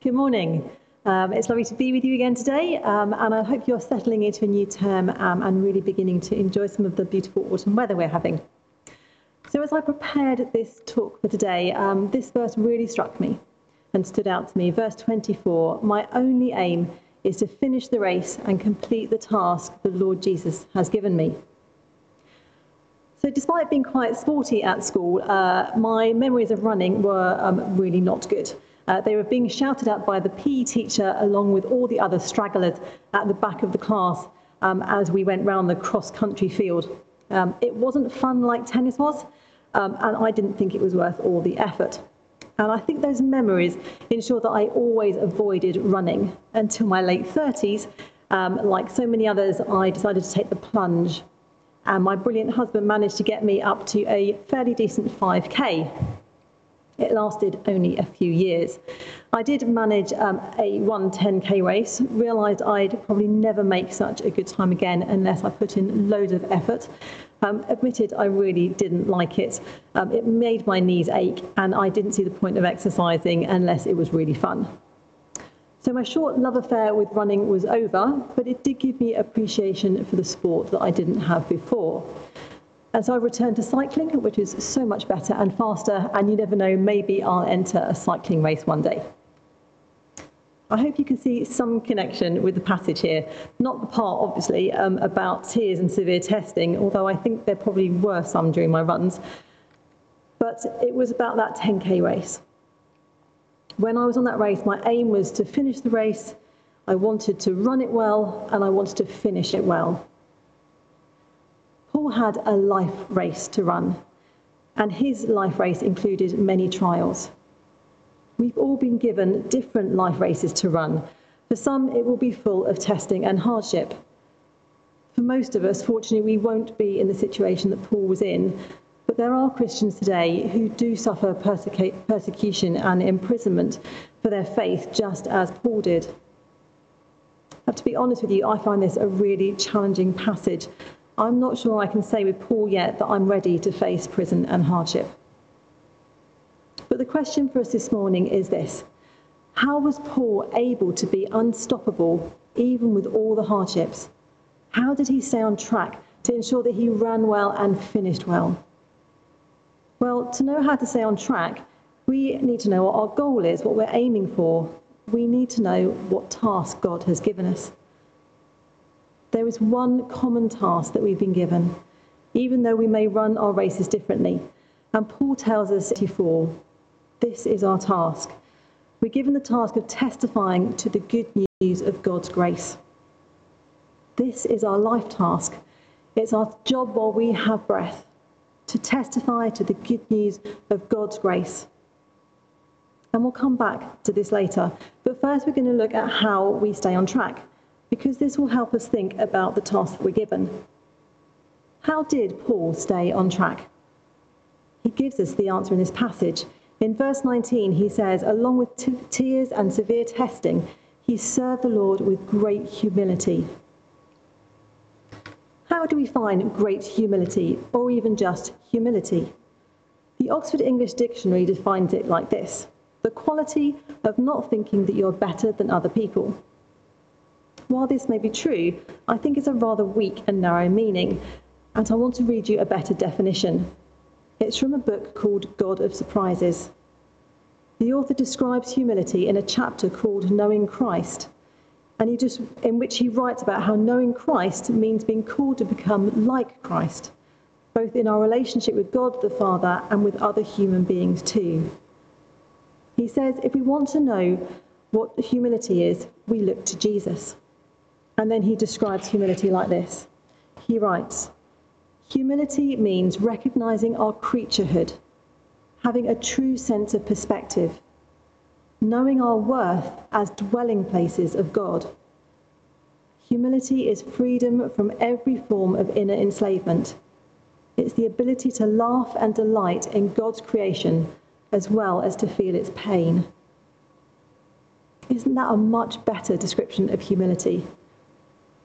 Good morning. Um, it's lovely to be with you again today, um, and I hope you're settling into a new term um, and really beginning to enjoy some of the beautiful autumn weather we're having. So, as I prepared this talk for today, um, this verse really struck me and stood out to me. Verse 24 My only aim is to finish the race and complete the task the Lord Jesus has given me. So, despite being quite sporty at school, uh, my memories of running were um, really not good. Uh, they were being shouted at by the PE teacher along with all the other stragglers at the back of the class um, as we went round the cross country field. Um, it wasn't fun like tennis was, um, and I didn't think it was worth all the effort. And I think those memories ensure that I always avoided running until my late 30s. Um, like so many others, I decided to take the plunge and my brilliant husband managed to get me up to a fairly decent 5k. It lasted only a few years. I did manage um, a 110k race, realised I'd probably never make such a good time again unless I put in loads of effort. Um, admitted I really didn't like it. Um, it made my knees ache, and I didn't see the point of exercising unless it was really fun. So my short love affair with running was over, but it did give me appreciation for the sport that I didn't have before. So I returned to cycling, which is so much better and faster, and you never know, maybe I'll enter a cycling race one day. I hope you can see some connection with the passage here. Not the part, obviously, um, about tears and severe testing, although I think there probably were some during my runs. But it was about that 10k race. When I was on that race, my aim was to finish the race. I wanted to run it well and I wanted to finish it well. Had a life race to run, and his life race included many trials. We've all been given different life races to run. For some, it will be full of testing and hardship. For most of us, fortunately, we won't be in the situation that Paul was in, but there are Christians today who do suffer persecution and imprisonment for their faith, just as Paul did. But to be honest with you, I find this a really challenging passage. I'm not sure I can say with Paul yet that I'm ready to face prison and hardship. But the question for us this morning is this How was Paul able to be unstoppable even with all the hardships? How did he stay on track to ensure that he ran well and finished well? Well, to know how to stay on track, we need to know what our goal is, what we're aiming for. We need to know what task God has given us. There is one common task that we've been given, even though we may run our races differently. And Paul tells us, 24, this is our task. We're given the task of testifying to the good news of God's grace. This is our life task. It's our job while we have breath to testify to the good news of God's grace. And we'll come back to this later. But first, we're going to look at how we stay on track, because this will help us think about the task that we're given. How did Paul stay on track? He gives us the answer in this passage. In verse 19, he says, along with t- tears and severe testing, he served the Lord with great humility how do we find great humility, or even just humility? The Oxford English Dictionary defines it like this the quality of not thinking that you're better than other people. While this may be true, I think it's a rather weak and narrow meaning, and I want to read you a better definition. It's from a book called God of Surprises. The author describes humility in a chapter called Knowing Christ and he just in which he writes about how knowing Christ means being called to become like Christ, both in our relationship with God the Father and with other human beings too. He says if we want to know what humility is, we look to Jesus. And then he describes humility like this. He writes, Humility means recognizing our creaturehood, having a true sense of perspective knowing our worth as dwelling places of God. Humility is freedom from every form of inner enslavement. It's the ability to laugh and delight in God's creation as well as to feel its pain. Isn't that a much better description of humility?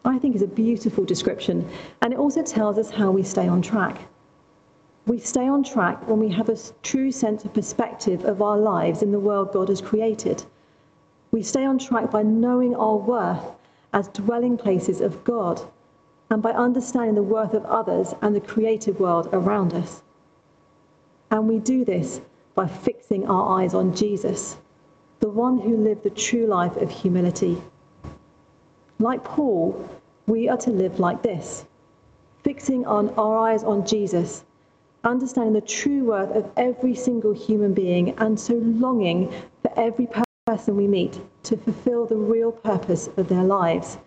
I think is a beautiful description, and it also tells us how we stay on track. We stay on track when we have a true sense of perspective of our lives in the world God has created. We stay on track by knowing our worth as dwelling places of God and by understanding the worth of others and the creative world around us. And we do this by fixing our eyes on Jesus, the one who lived the true life of humility. Like Paul, we are to live like this, fixing on our eyes on Jesus, understanding the true worth of every single human being, and so longing for every person we meet to fulfill the real purpose of their lives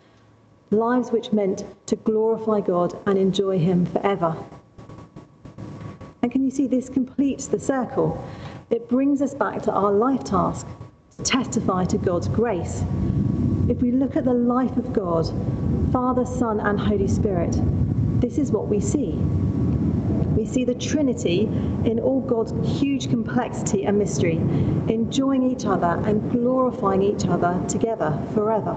lives which meant to glorify God and enjoy Him forever. And can you see this completes the circle? It brings us back to our life task to testify to God's grace. If we look at the life of God, Father, Son, and Holy Spirit, this is what we see. We see the Trinity in all God's huge complexity and mystery, enjoying each other and glorifying each other together forever.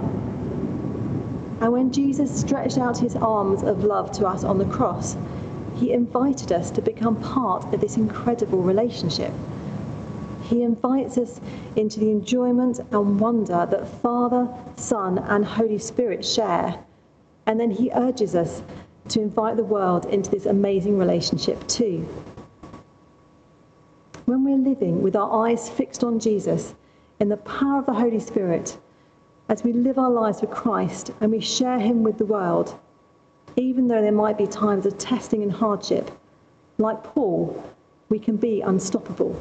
And when Jesus stretched out his arms of love to us on the cross, he invited us to become part of this incredible relationship. He invites us into the enjoyment and wonder that Father, Son, and Holy Spirit share. And then he urges us to invite the world into this amazing relationship too. When we're living with our eyes fixed on Jesus in the power of the Holy Spirit, as we live our lives for Christ and we share Him with the world, even though there might be times of testing and hardship, like Paul, we can be unstoppable.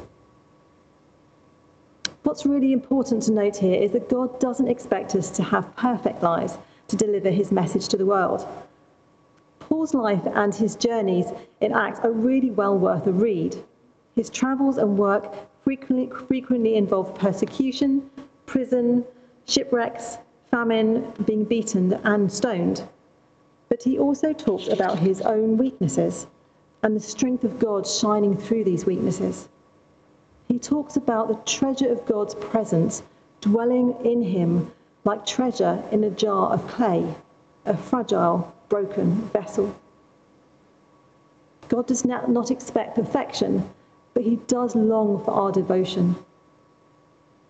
What's really important to note here is that God doesn't expect us to have perfect lives to deliver His message to the world. Paul's life and his journeys in Acts are really well worth a read. His travels and work frequently, frequently involve persecution, prison, shipwrecks, famine, being beaten and stoned. But he also talks about his own weaknesses and the strength of God shining through these weaknesses. He talks about the treasure of God's presence dwelling in him like treasure in a jar of clay, a fragile, broken vessel. God does not expect perfection, but he does long for our devotion.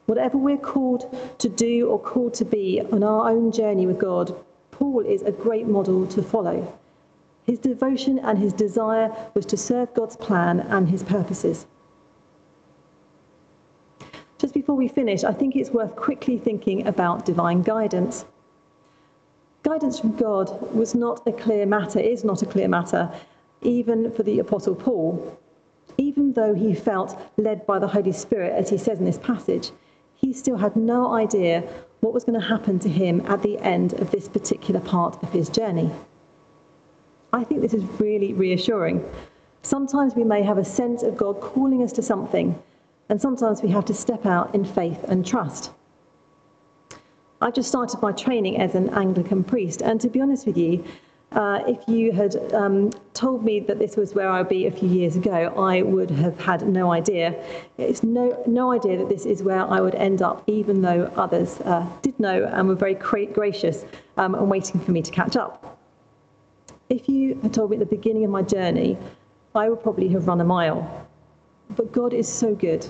Whatever we're called to do or called to be on our own journey with God, Paul is a great model to follow. His devotion and his desire was to serve God's plan and his purposes. Before we finish, I think it's worth quickly thinking about divine guidance. Guidance from God was not a clear matter, is not a clear matter, even for the Apostle Paul. Even though he felt led by the Holy Spirit, as he says in this passage, he still had no idea what was going to happen to him at the end of this particular part of his journey. I think this is really reassuring. Sometimes we may have a sense of God calling us to something, and sometimes we have to step out in faith and trust. I've just started my training as an Anglican priest, and to be honest with you, uh, if you had um, told me that this was where I'd be a few years ago, I would have had no idea. It's no, no idea that this is where I would end up, even though others uh, did know and were very gracious um, and waiting for me to catch up. If you had told me at the beginning of my journey, I would probably have run a mile. But God is so good.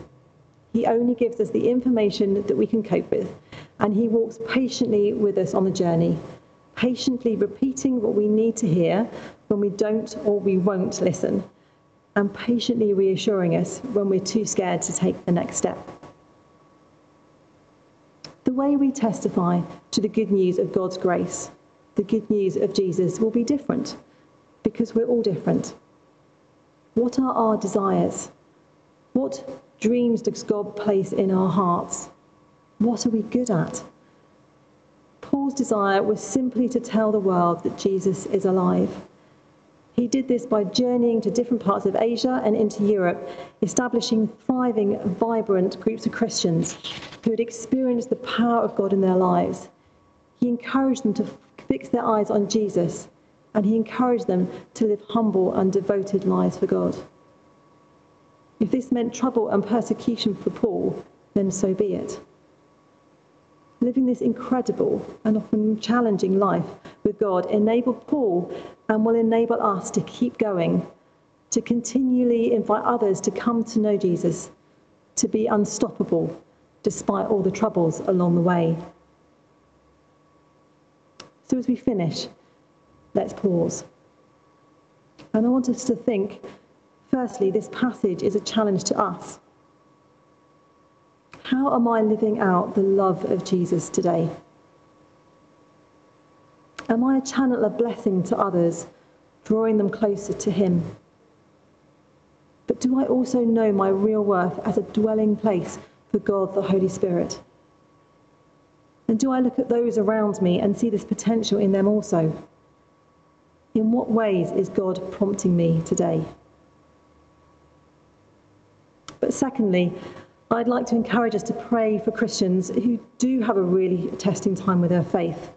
He only gives us the information that we can cope with, and He walks patiently with us on the journey patiently repeating what we need to hear when we don't or we won't listen, and patiently reassuring us when we're too scared to take the next step. The way we testify to the good news of God's grace, the good news of Jesus, will be different because we're all different. What are our desires? What dreams does God place in our hearts? What are we good at? Paul's desire was simply to tell the world that Jesus is alive. He did this by journeying to different parts of Asia and into Europe, establishing thriving, vibrant groups of Christians who had experienced the power of God in their lives. He encouraged them to fix their eyes on Jesus, and he encouraged them to live humble and devoted lives for God. If this meant trouble and persecution for Paul, then so be it living this incredible and often challenging life with God enabled Paul and will enable us to keep going, to continually invite others to come to know Jesus, to be unstoppable, despite all the troubles along the way. So, as we finish, let's pause. And I want us to think firstly, this passage is a challenge to us. How am I living out the love of Jesus today? Am I a channel of blessing to others, drawing them closer to Him? But do I also know my real worth as a dwelling place for God the Holy Spirit? And do I look at those around me and see this potential in them also? In what ways is God prompting me today? But secondly, I'd like to encourage us to pray for Christians who do have a really testing time with their faith.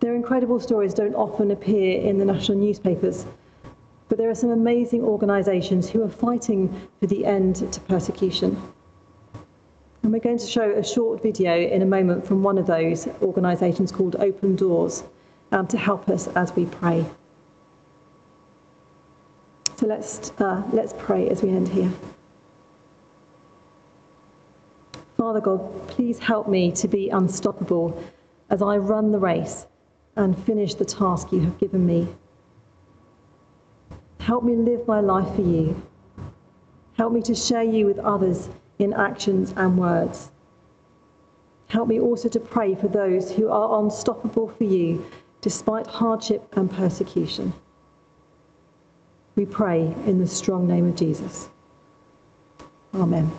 Their incredible stories don't often appear in the national newspapers, but there are some amazing organisations who are fighting for the end to persecution. And we're going to show a short video in a moment from one of those organisations called Open Doors um, to help us as we pray. So let's, uh, let's pray as we end here. Father God, please help me to be unstoppable as I run the race and finish the task you have given me. Help me live my life for you. Help me to share you with others in actions and words. Help me also to pray for those who are unstoppable for you despite hardship and persecution. We pray in the strong name of Jesus. Amen.